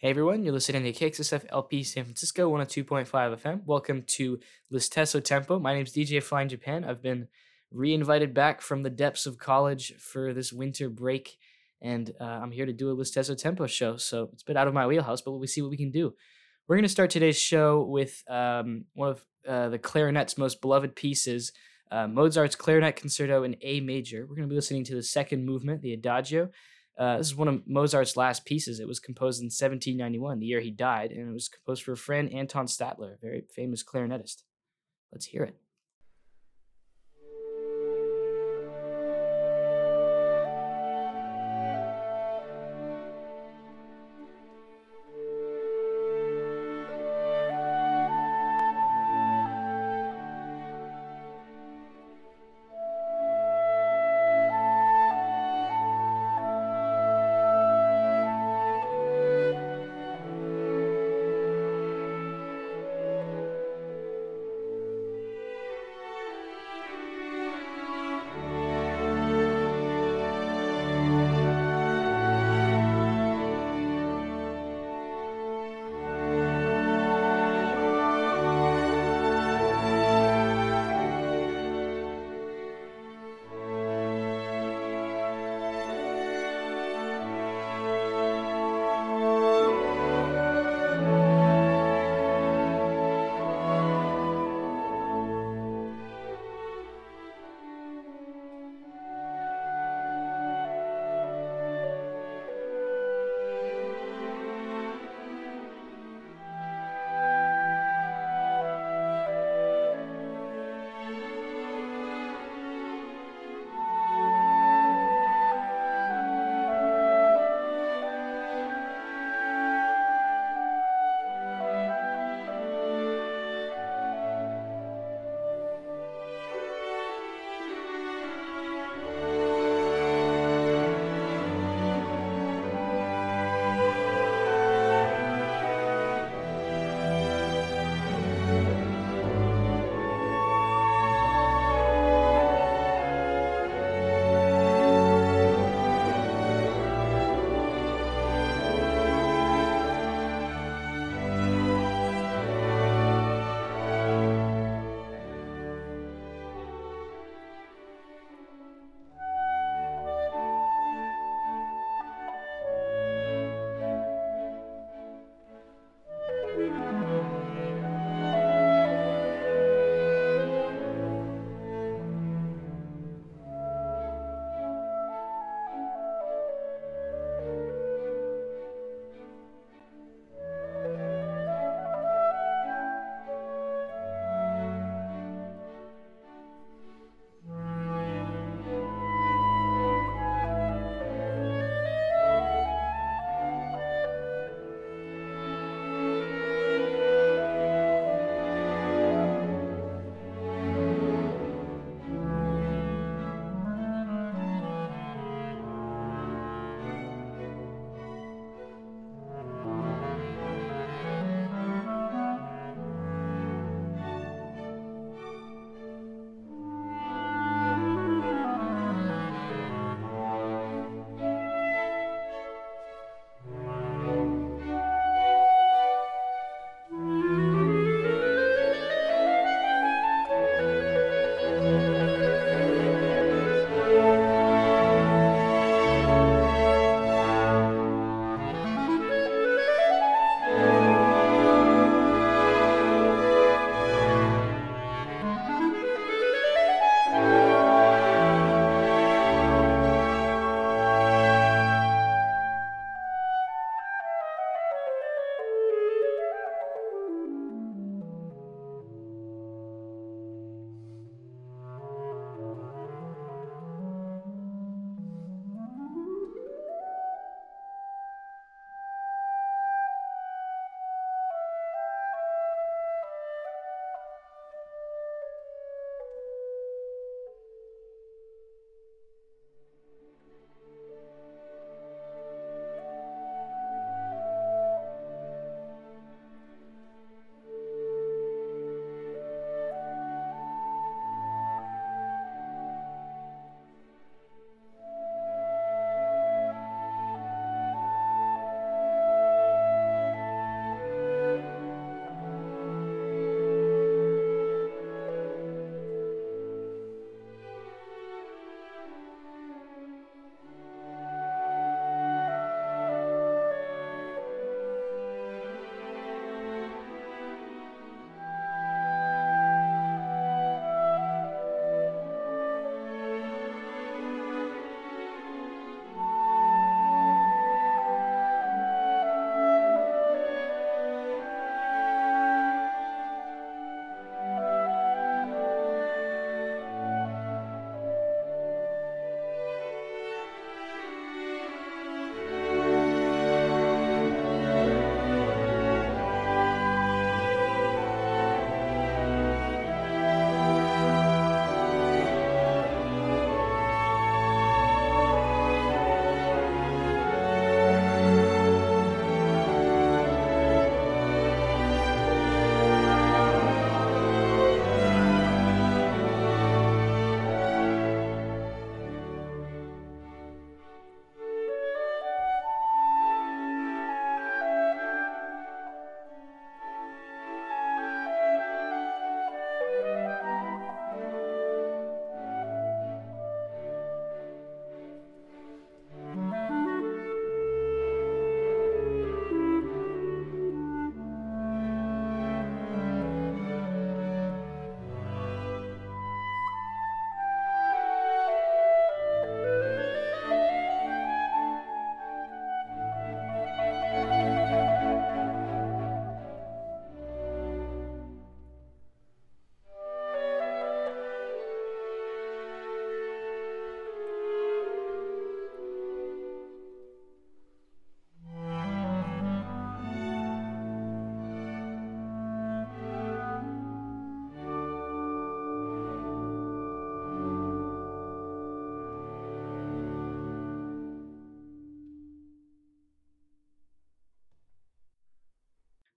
Hey everyone, you're listening to KXSF LP San Francisco 102.5 FM. Welcome to L'Istesso Tempo. My name's DJ Flying Japan. I've been re-invited back from the depths of college for this winter break, and uh, I'm here to do a L'Istesso Tempo show. So it's a bit out of my wheelhouse, but we'll see what we can do. We're going to start today's show with um, one of uh, the clarinet's most beloved pieces, uh, Mozart's Clarinet Concerto in A major. We're going to be listening to the second movement, the Adagio. Uh, this is one of Mozart's last pieces. It was composed in 1791, the year he died, and it was composed for a friend, Anton Stadler, a very famous clarinetist. Let's hear it.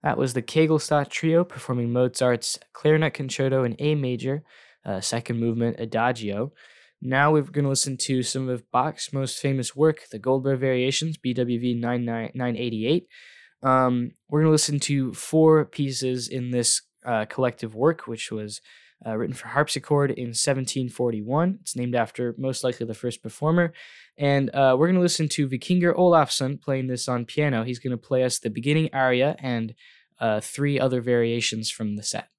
That was the Kegelstadt Trio performing Mozart's Clarinet Concerto in A major, uh, second movement Adagio. Now we're going to listen to some of Bach's most famous work, the Goldberg Variations, BWV 988. Um, we're going to listen to four pieces in this uh, collective work, which was uh, written for harpsichord in 1741. It's named after most likely the first performer. And uh, we're going to listen to Vikingur Olafsson playing this on piano. He's going to play us the beginning aria and uh, three other variations from the set.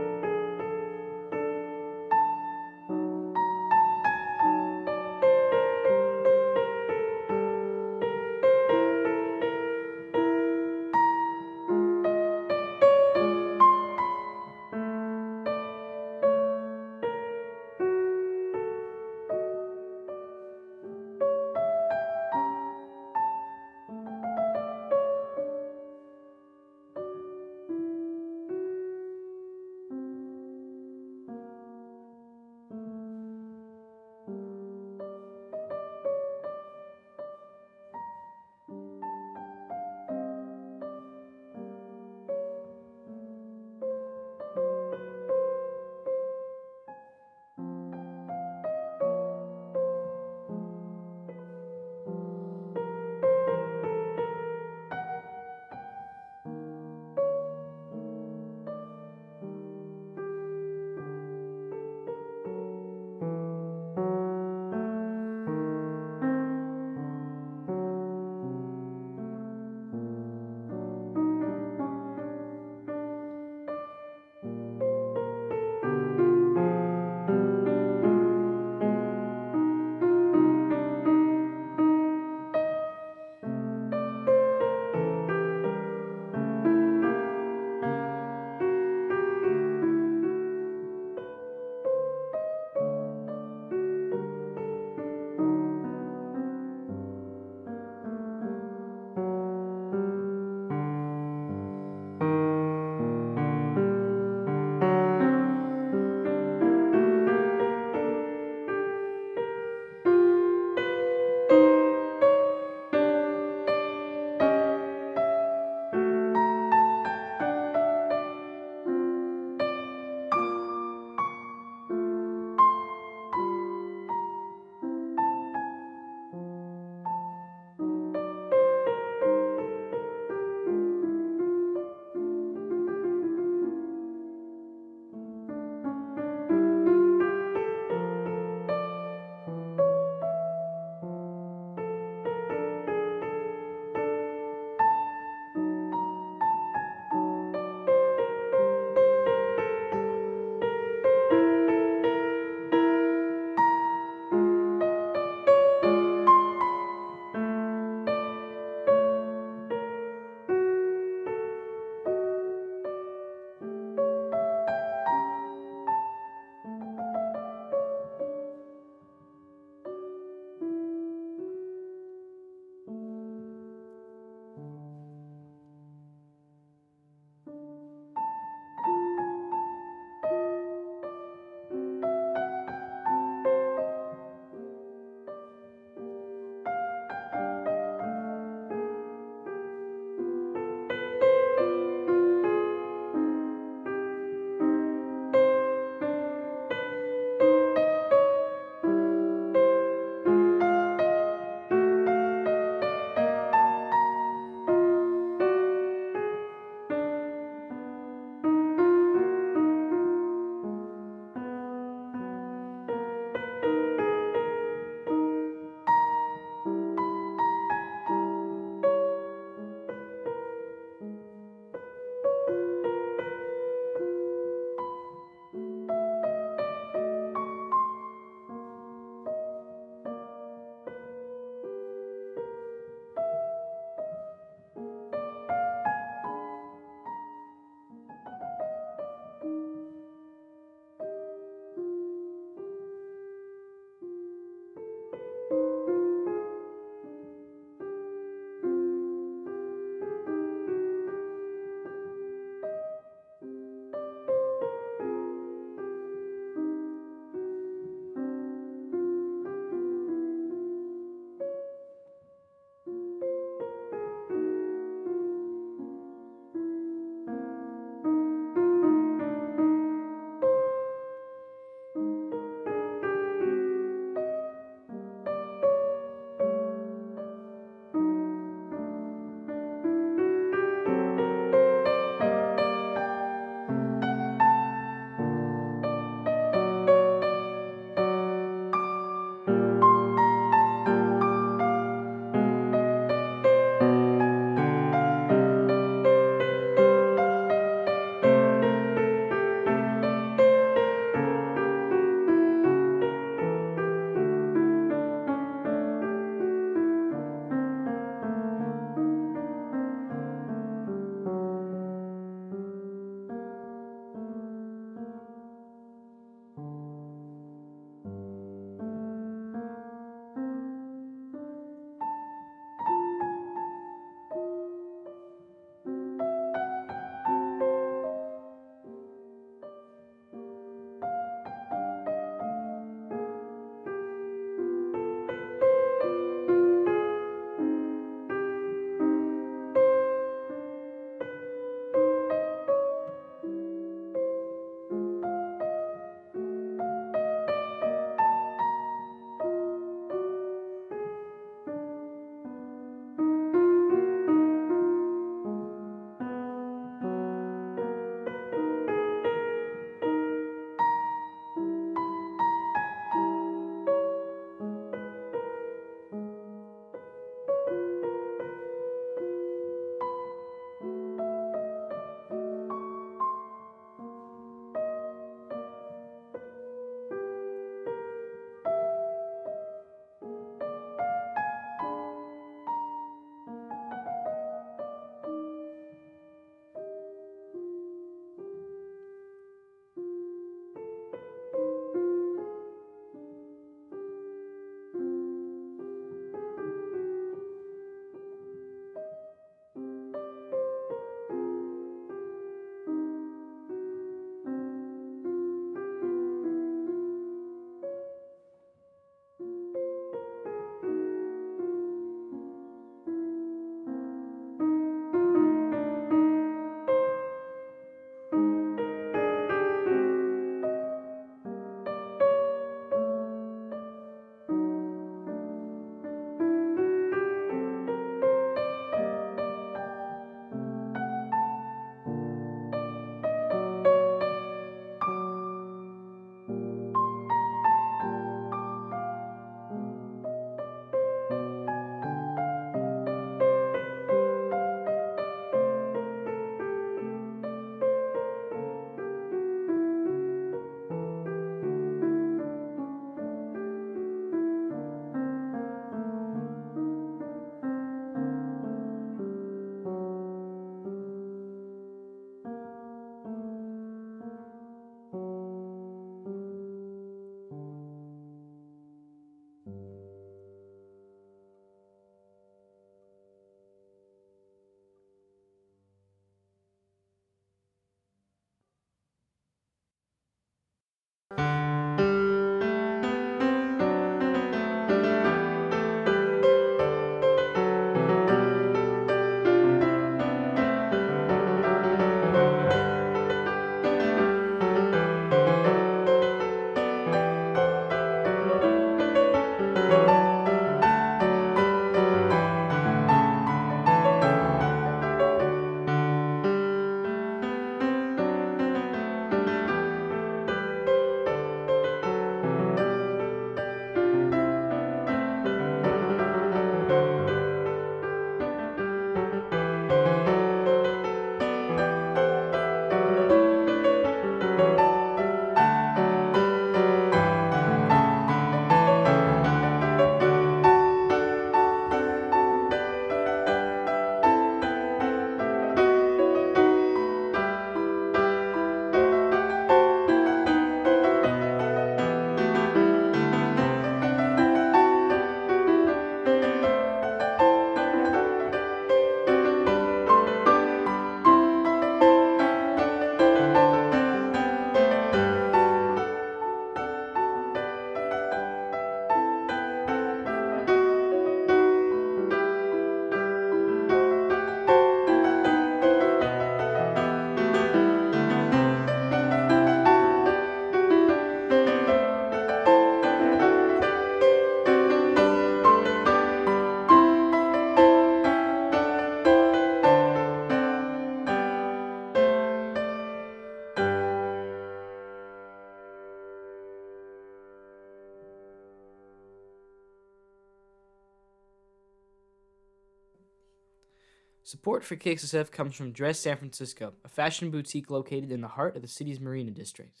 Support for KXSF comes from Dress San Francisco, a fashion boutique located in the heart of the city's Marina District.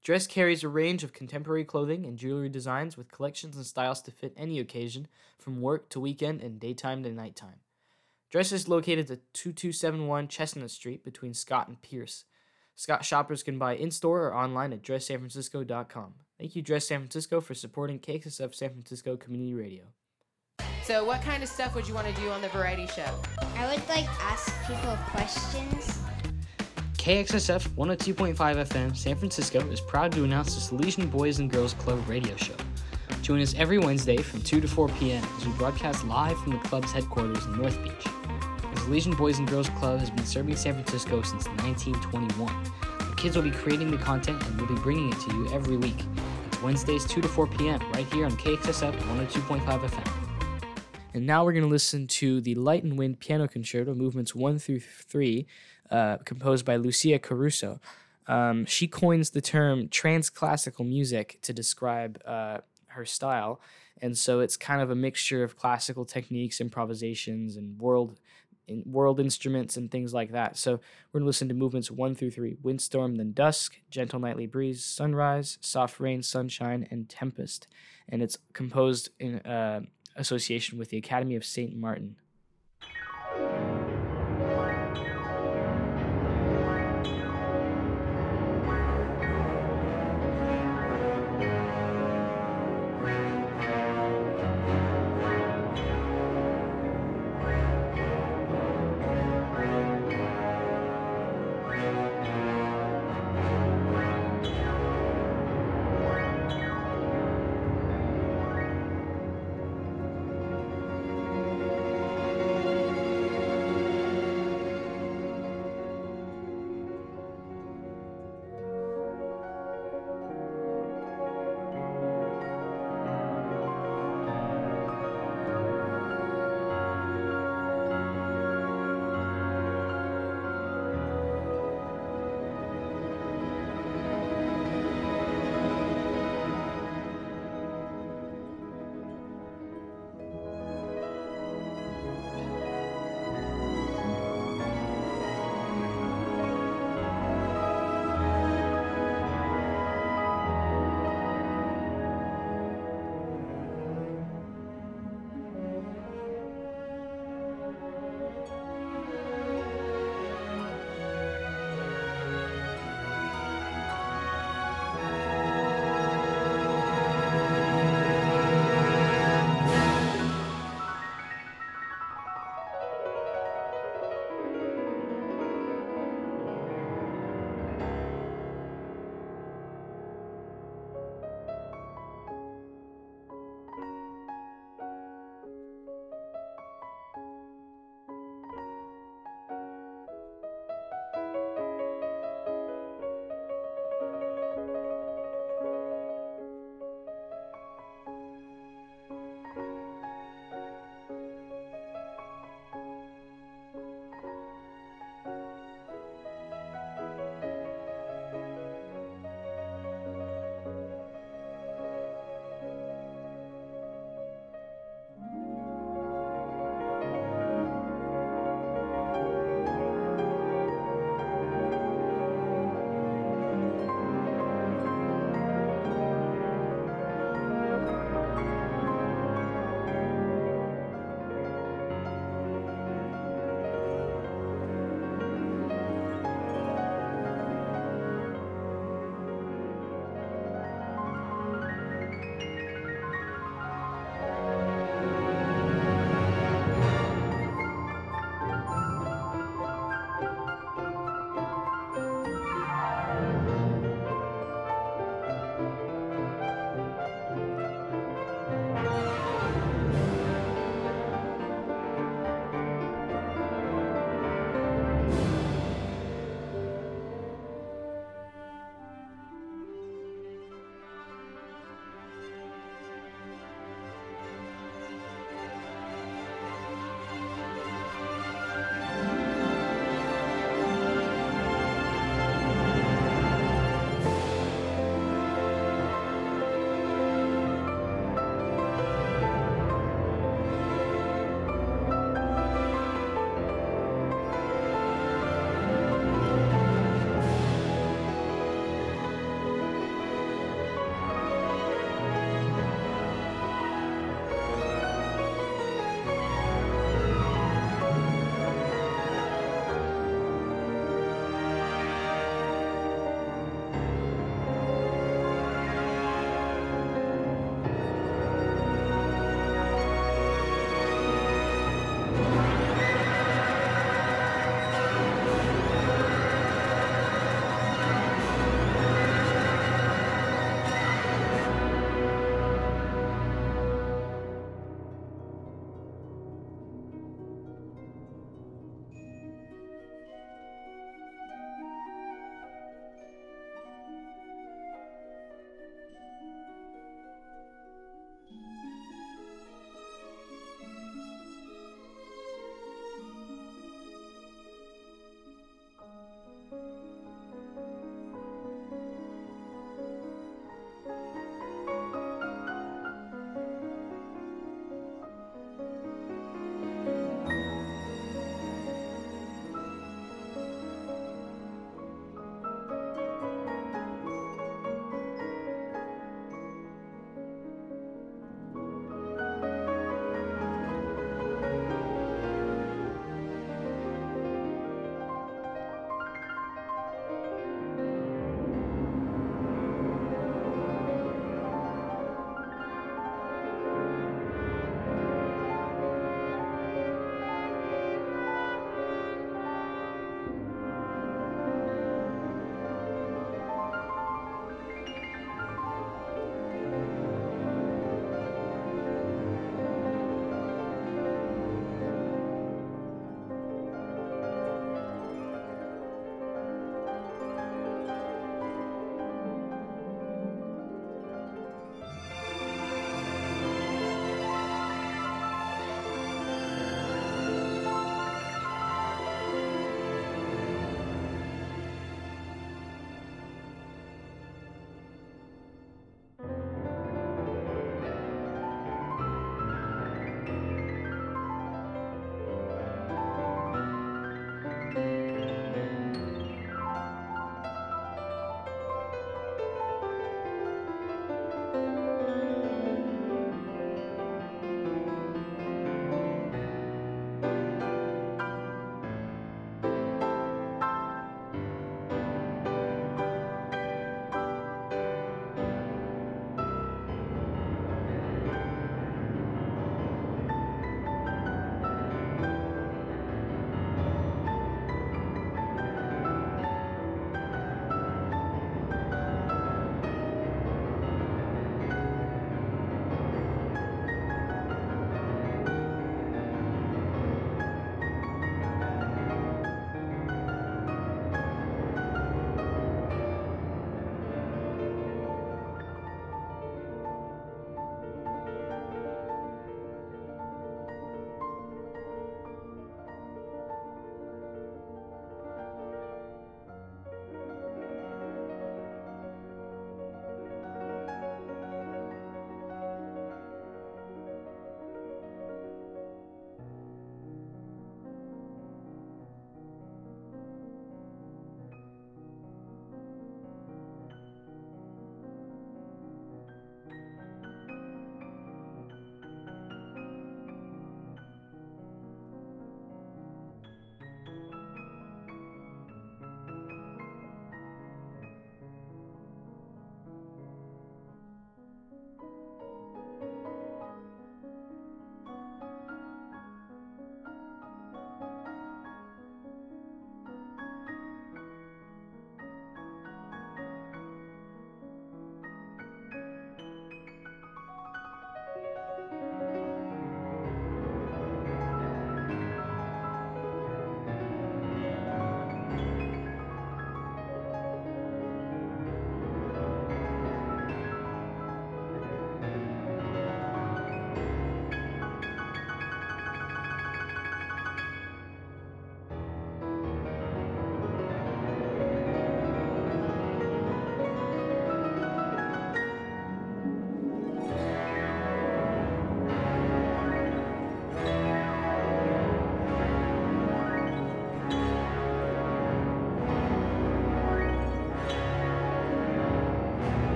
Dress carries a range of contemporary clothing and jewelry designs with collections and styles to fit any occasion, from work to weekend and daytime to nighttime. Dress is located at 2271 Chestnut Street between Scott and Pierce. Scott shoppers can buy in store or online at dresssanfrancisco.com. Thank you, Dress San Francisco, for supporting KXSF San Francisco Community Radio. So, what kind of stuff would you want to do on the variety show? I would like ask people questions. KXSF 102.5 FM San Francisco is proud to announce the Salesian Boys and Girls Club radio show. Join us every Wednesday from 2 to 4 p.m. as we broadcast live from the club's headquarters in North Beach. The Salesian Boys and Girls Club has been serving San Francisco since 1921. The kids will be creating the content and we'll be bringing it to you every week. It's Wednesdays 2 to 4 p.m. right here on KXSF 102.5 FM. And now we're going to listen to the Light and Wind Piano Concerto, movements 1 through 3, uh, composed by Lucia Caruso. Um, she coins the term transclassical music to describe uh, her style. And so it's kind of a mixture of classical techniques, improvisations, and world in world instruments and things like that. So we're gonna listen to movements one through three: windstorm, then dusk, gentle nightly breeze, sunrise, soft rain, sunshine, and tempest. And it's composed in uh, association with the Academy of St. Martin.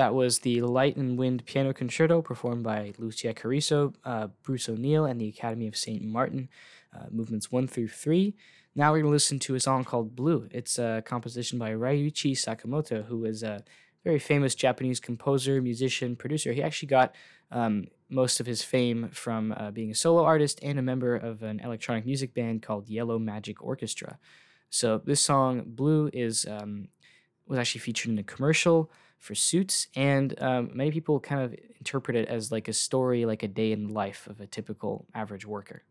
That was the Light and Wind Piano Concerto performed by Lucia Carrizo, uh, Bruce O'Neill, and the Academy of St. Martin, uh, movements one through three. Now we're going to listen to a song called Blue. It's a composition by Ryuichi Sakamoto, who is a very famous Japanese composer, musician, producer. He actually got um, most of his fame from uh, being a solo artist and a member of an electronic music band called Yellow Magic Orchestra. So this song "Blue" is um, was actually featured in a commercial for Suits, and um, many people kind of interpret it as like a story, like a day in the life of a typical average worker.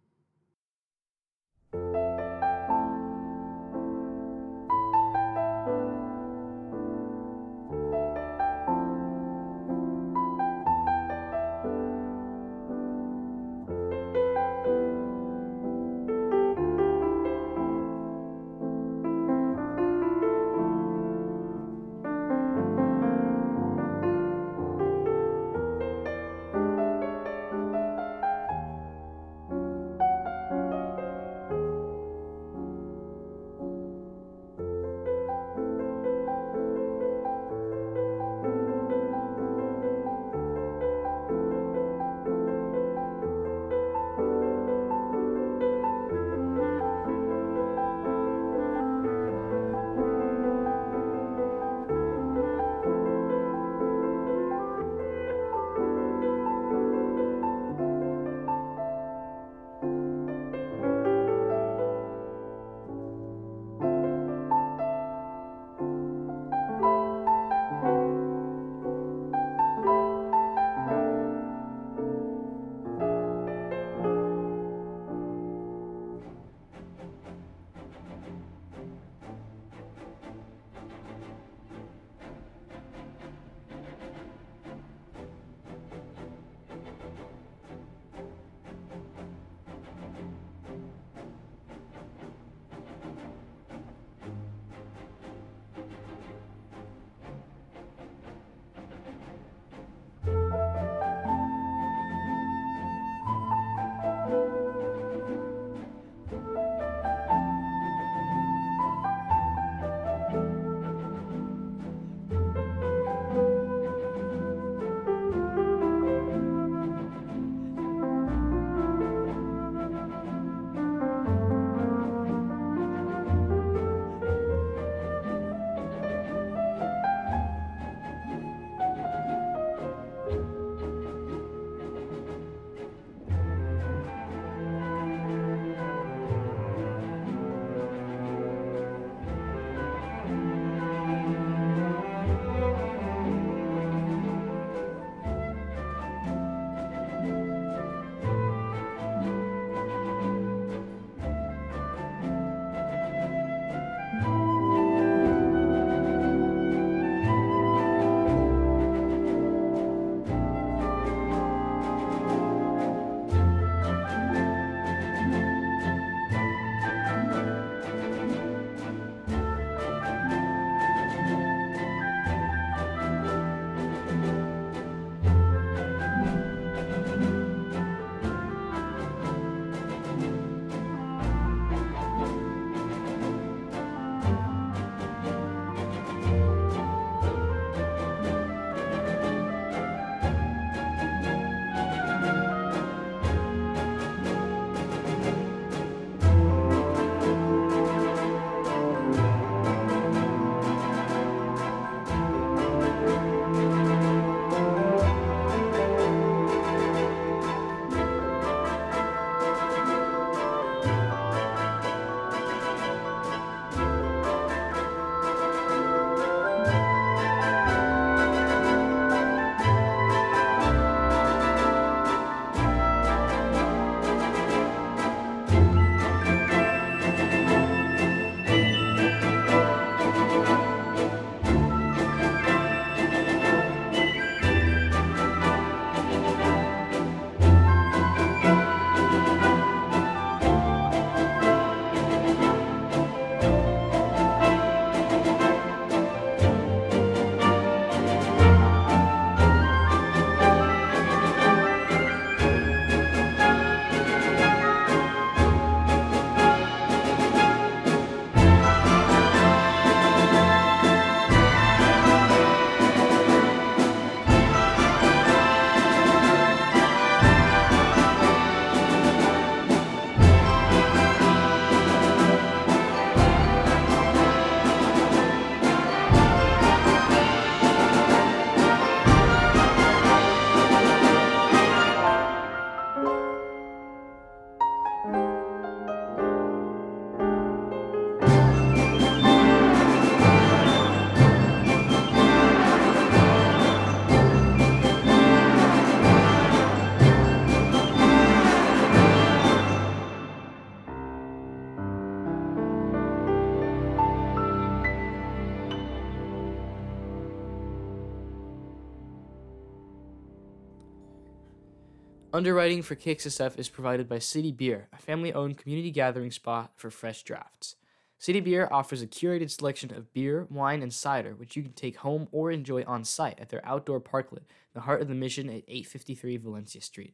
Underwriting for KXSF is provided by City Beer, a family owned community gathering spot for fresh drafts. City Beer offers a curated selection of beer, wine, and cider, which you can take home or enjoy on site at their outdoor parklet in the heart of the mission at 853 Valencia Street.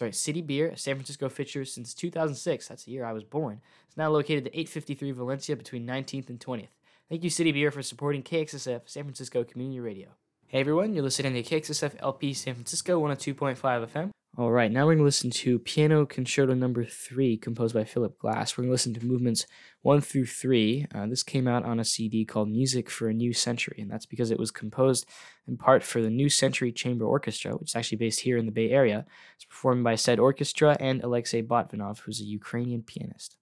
Right, City Beer, a San Francisco fixture since 2006, that's the year I was born, is now located at 853 Valencia between 19th and 20th. Thank you, City Beer, for supporting KXSF, San Francisco Community Radio. Hey everyone, you're listening to KXSF LP San Francisco 102.5 FM. All right, now we're going to listen to Piano Concerto Number Three, composed by Philip Glass. We're going to listen to movements one through three. Uh, this came out on a CD called Music for a New Century, and that's because it was composed in part for the New Century Chamber Orchestra, which is actually based here in the Bay Area. It's performed by said orchestra and Alexei Botvinov, who's a Ukrainian pianist.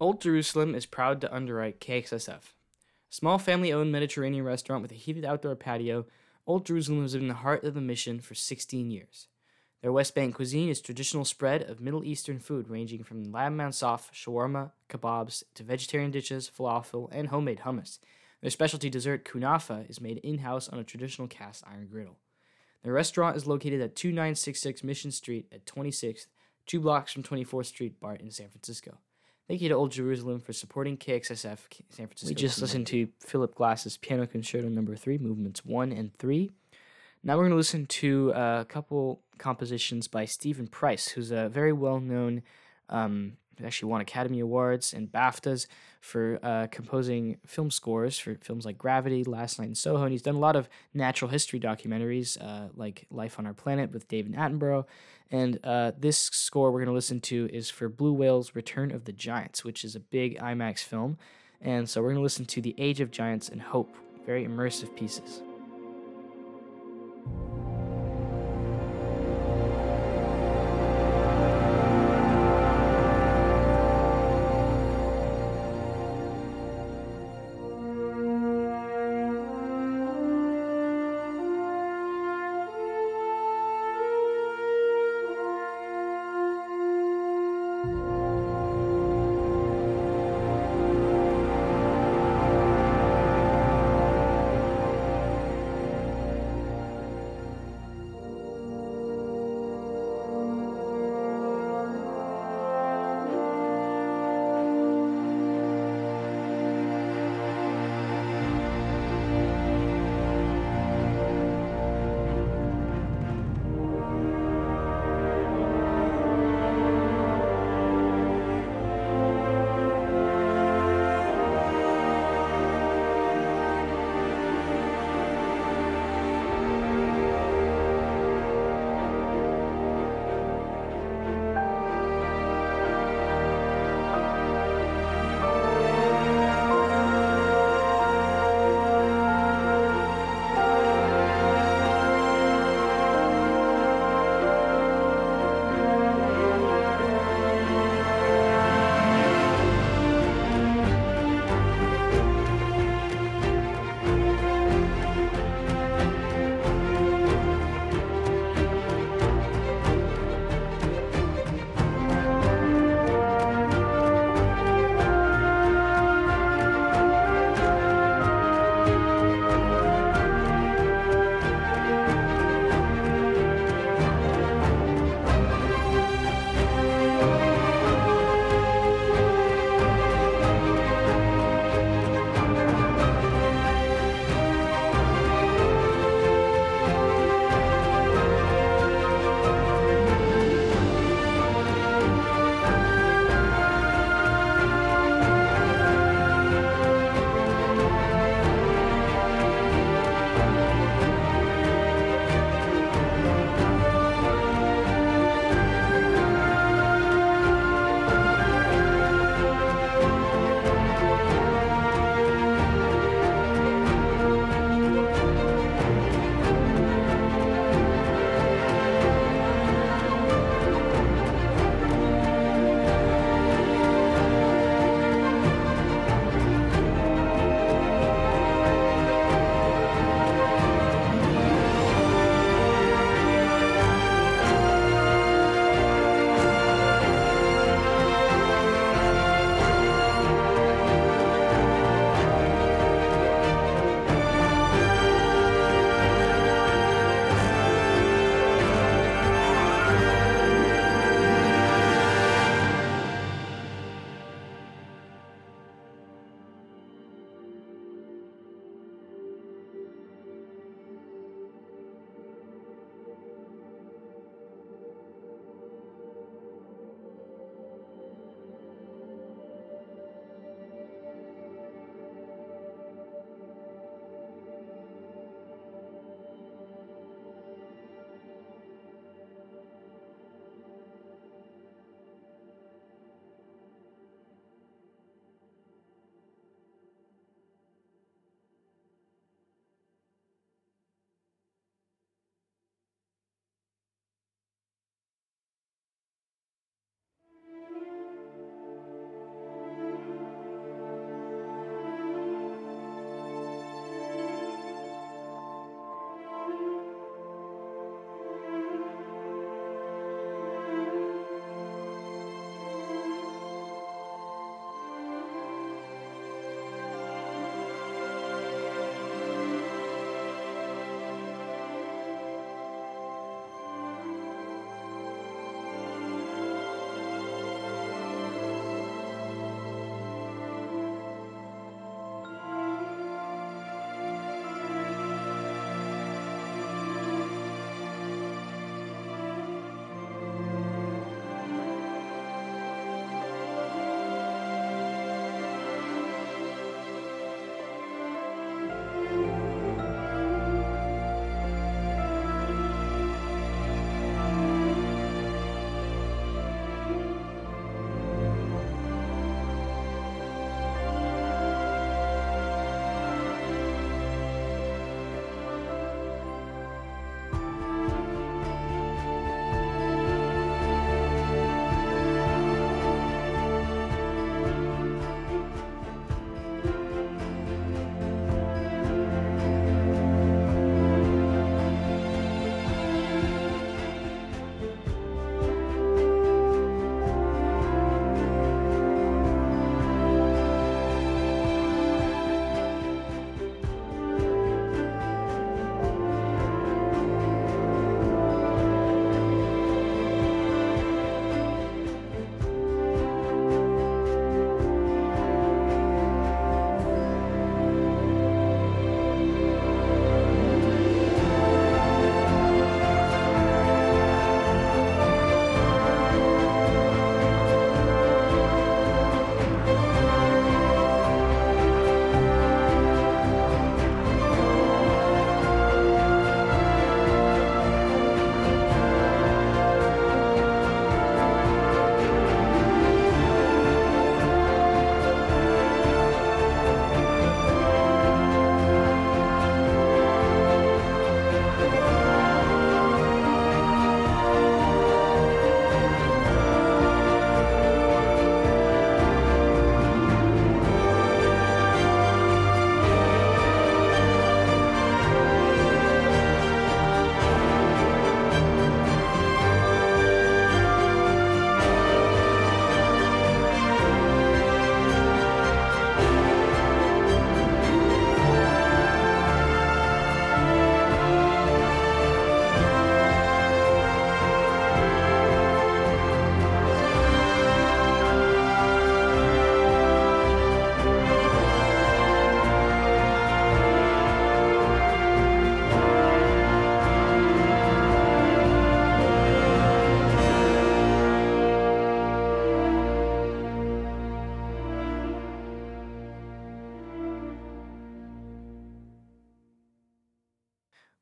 Old Jerusalem is proud to underwrite KXSF. A small family owned Mediterranean restaurant with a heated outdoor patio, Old Jerusalem has been in the heart of the mission for 16 years. Their West Bank cuisine is traditional spread of Middle Eastern food ranging from lamb mansaf, shawarma, kebabs, to vegetarian dishes, falafel, and homemade hummus. Their specialty dessert, kunafa, is made in house on a traditional cast iron griddle. Their restaurant is located at 2966 Mission Street at 26th, two blocks from 24th Street, BART in San Francisco. Thank you to Old Jerusalem for supporting KXSF San Francisco. We just listened to Philip Glass's Piano Concerto Number Three, Movements One and Three. Now we're going to listen to a couple compositions by Steven Price, who's a very well-known um, actually won Academy Awards and BAFTAs for uh, composing film scores for films like Gravity, Last Night in Soho, and he's done a lot of natural history documentaries uh, like Life on Our Planet with David Attenborough. And uh, this score we're going to listen to is for Blue Whale's Return of the Giants, which is a big IMAX film. And so we're going to listen to The Age of Giants and Hope, very immersive pieces.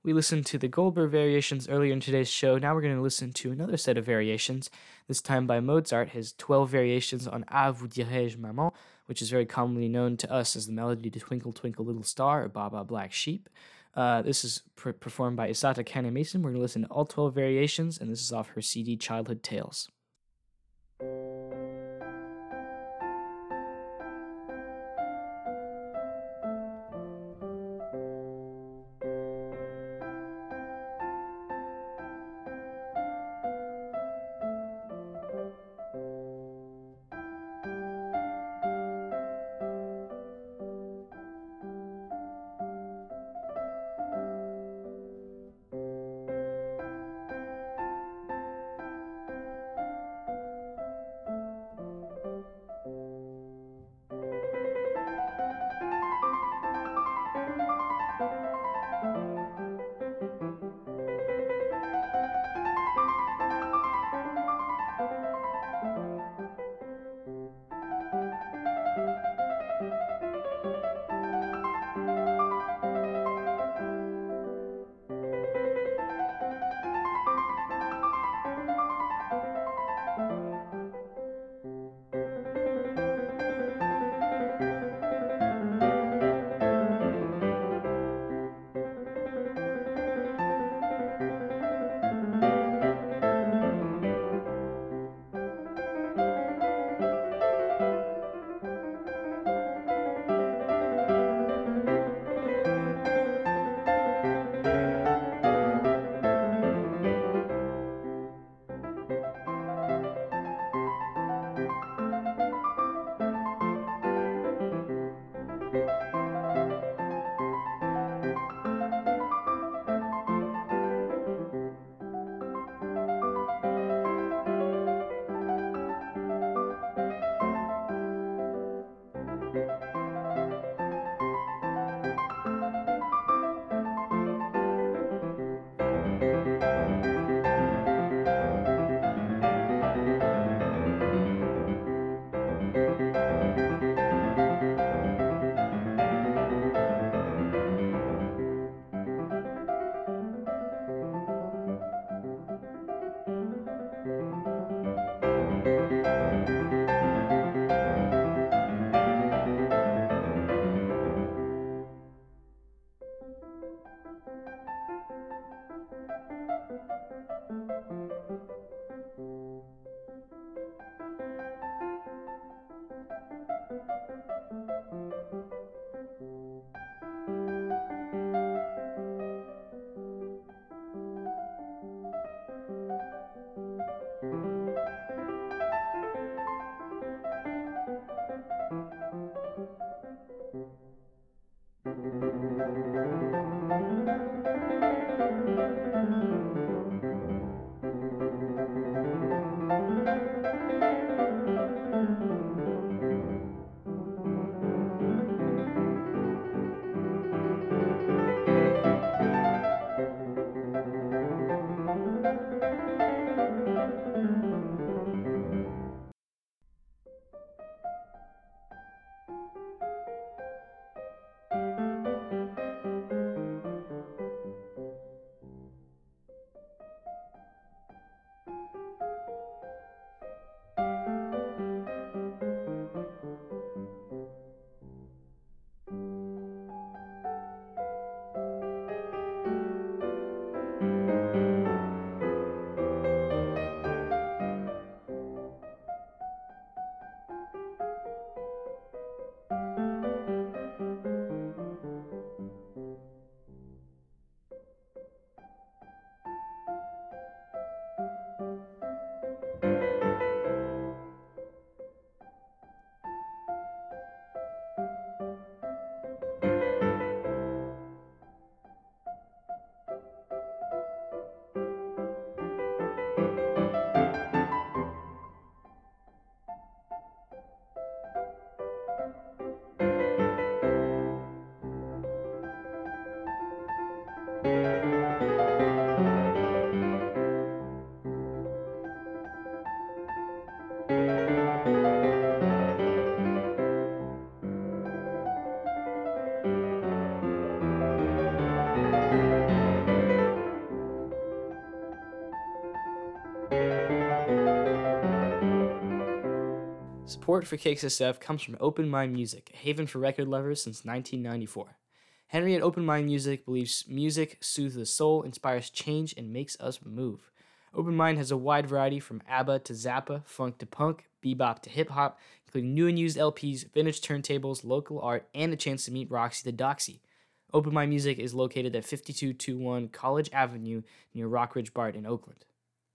We listened to the Goldberg variations earlier in today's show. Now we're going to listen to another set of variations, this time by Mozart, his 12 variations on Ah vous dirai-je maman, which is very commonly known to us as the melody to Twinkle Twinkle Little Star or Baba Black Sheep. Uh, this is performed by Isata Kanneh-Mason. We're going to listen to all 12 variations, and this is off her CD Childhood Tales. Support for KXSF comes from Open Mind Music, a haven for record lovers since 1994. Henry at Open Mind Music believes music soothes the soul, inspires change, and makes us move. Open Mind has a wide variety from ABBA to Zappa, funk to punk, bebop to hip hop, including new and used LPs, vintage turntables, local art, and a chance to meet Roxy the Doxy. Open Mind Music is located at 5221 College Avenue near Rockridge BART in Oakland.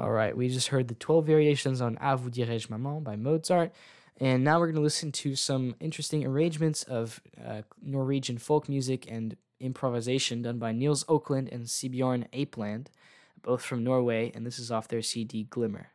All right, we just heard the 12 variations on A vous dirai-je maman by Mozart. And now we're going to listen to some interesting arrangements of uh, Norwegian folk music and improvisation done by Nils Økland and Sigbjørn Apeland, both from Norway, and this is off their CD Glimmer.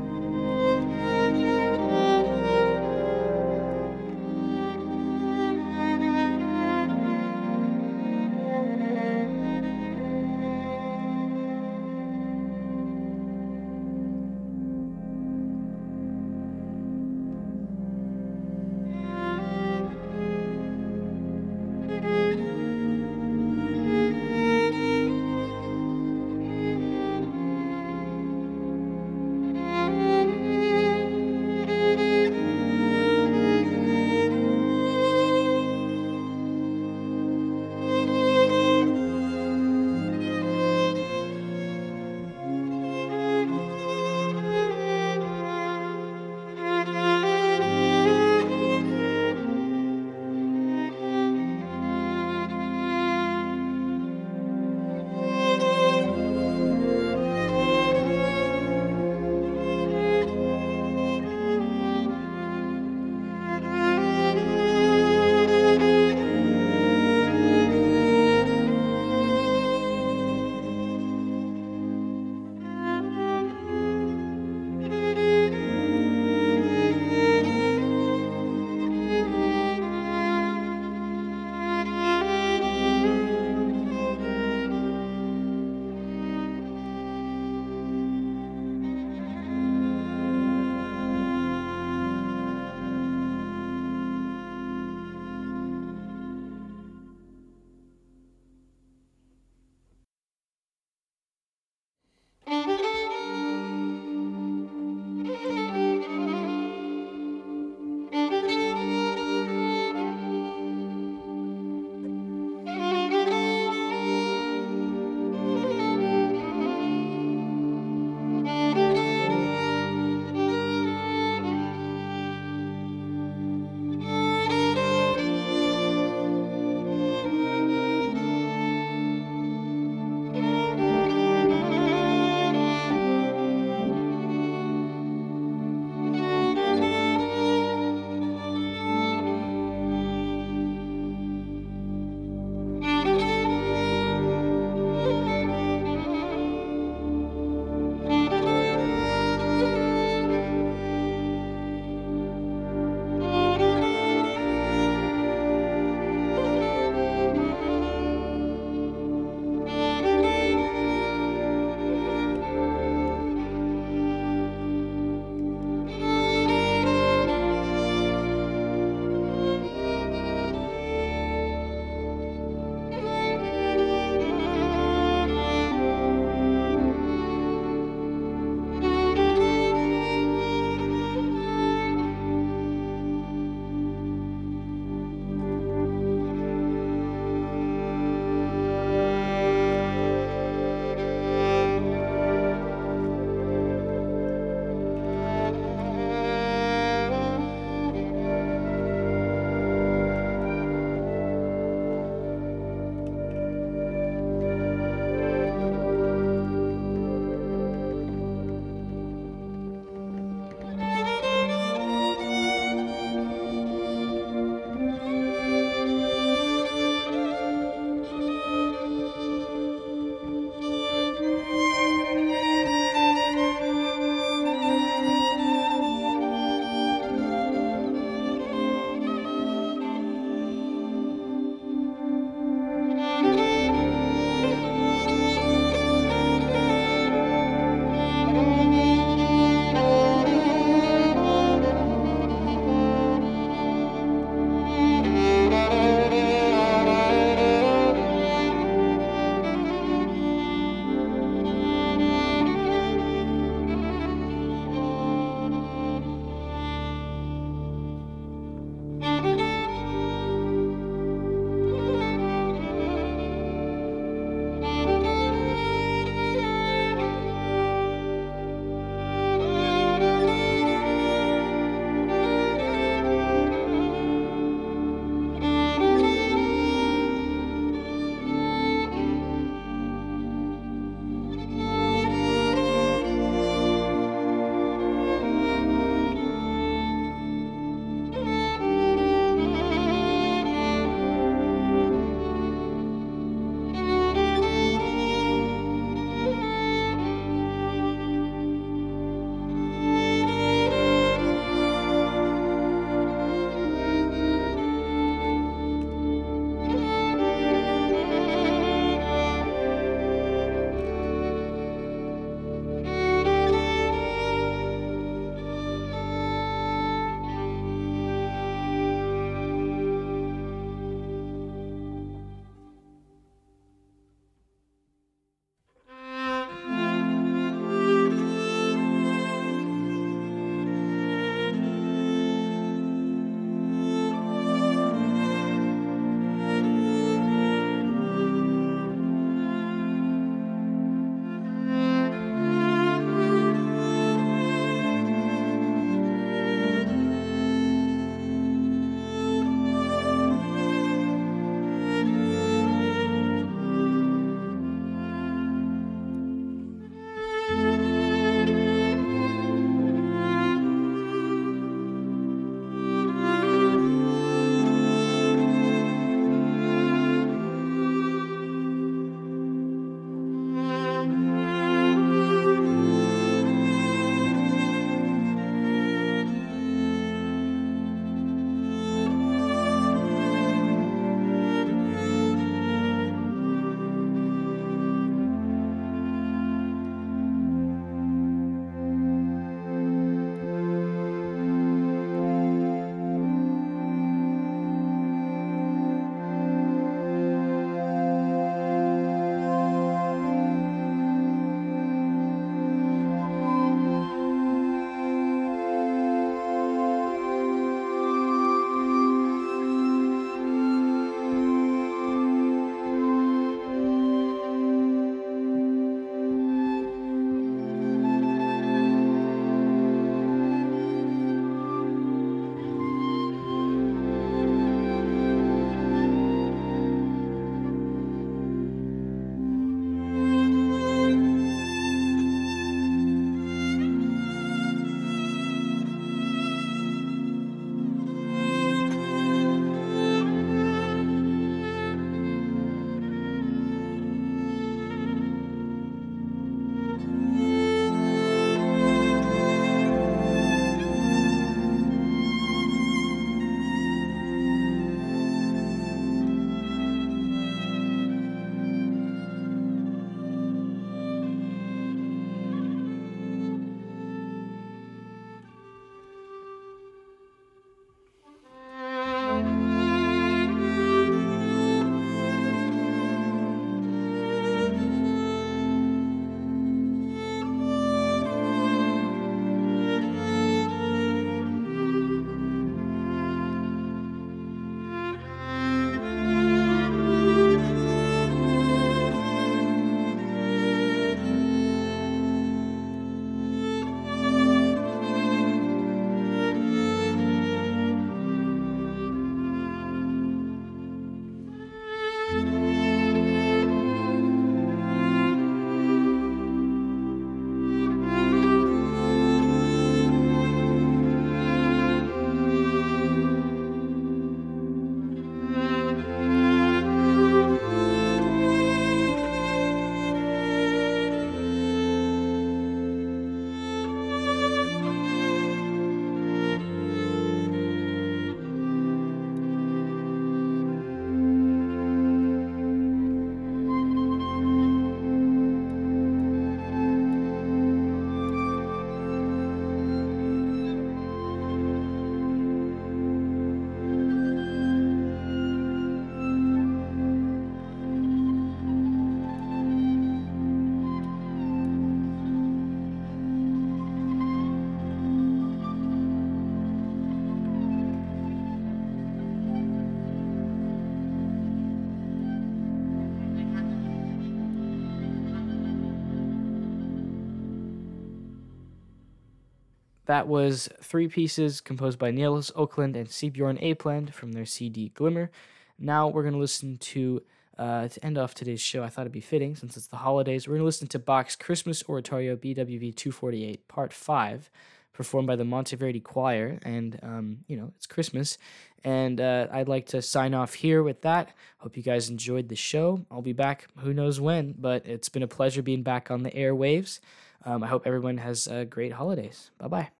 That was three pieces composed by Nils Økland and Sigbjørn Apeland from their CD Glimmer. Now we're going to listen to, uh, to end off today's show, I thought it'd be fitting since it's the holidays. We're going to listen to Bach's Christmas Oratorio BWV 248, Part 5, performed by the Monteverdi Choir. And, um, you know, it's Christmas. And uh, I'd like to sign off here with that. Hope you guys enjoyed the show. I'll be back who knows when, but it's been a pleasure being back on the airwaves. Um, I hope everyone has uh, great holidays. Bye bye.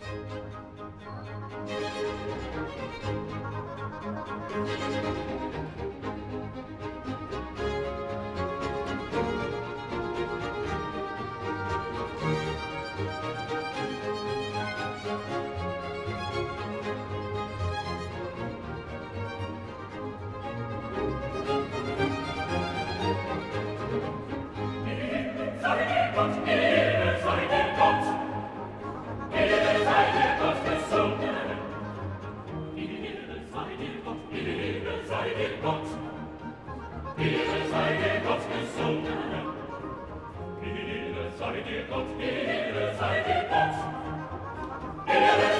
Thank you. Hallelujah.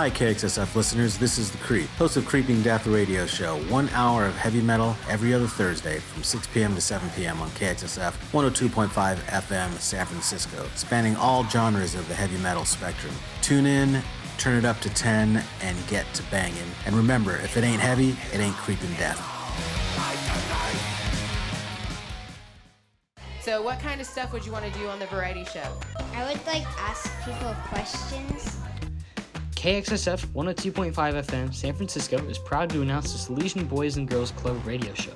Hi, KXSF listeners. This is The Creep, host of Creeping Death Radio Show. One hour of heavy metal every other Thursday from 6 p.m. to 7 p.m. on KXSF 102.5 FM San Francisco, spanning all genres of the heavy metal spectrum. Tune in, turn it up to 10, and get to banging. And remember, if it ain't heavy, it ain't creeping death. So, what kind of stuff would you want to do on the variety show? I would like ask people questions. KXSF 102.5 FM San Francisco is proud to announce the Salesian Boys and Girls Club radio show.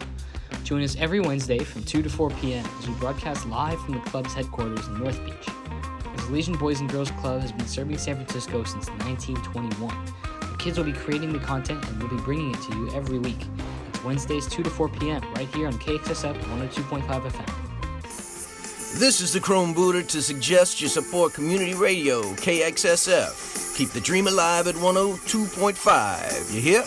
Join us every Wednesday from 2 to 4 p.m. as we broadcast live from the club's headquarters in North Beach. The Salesian Boys and Girls Club has been serving San Francisco since 1921. The kids will be creating the content and we'll be bringing it to you every week. It's Wednesdays 2 to 4 p.m. right here on KXSF 102.5 FM. This is the Chrome Booter to suggest you support community radio KXSF. Keep the dream alive at 102.5. You hear?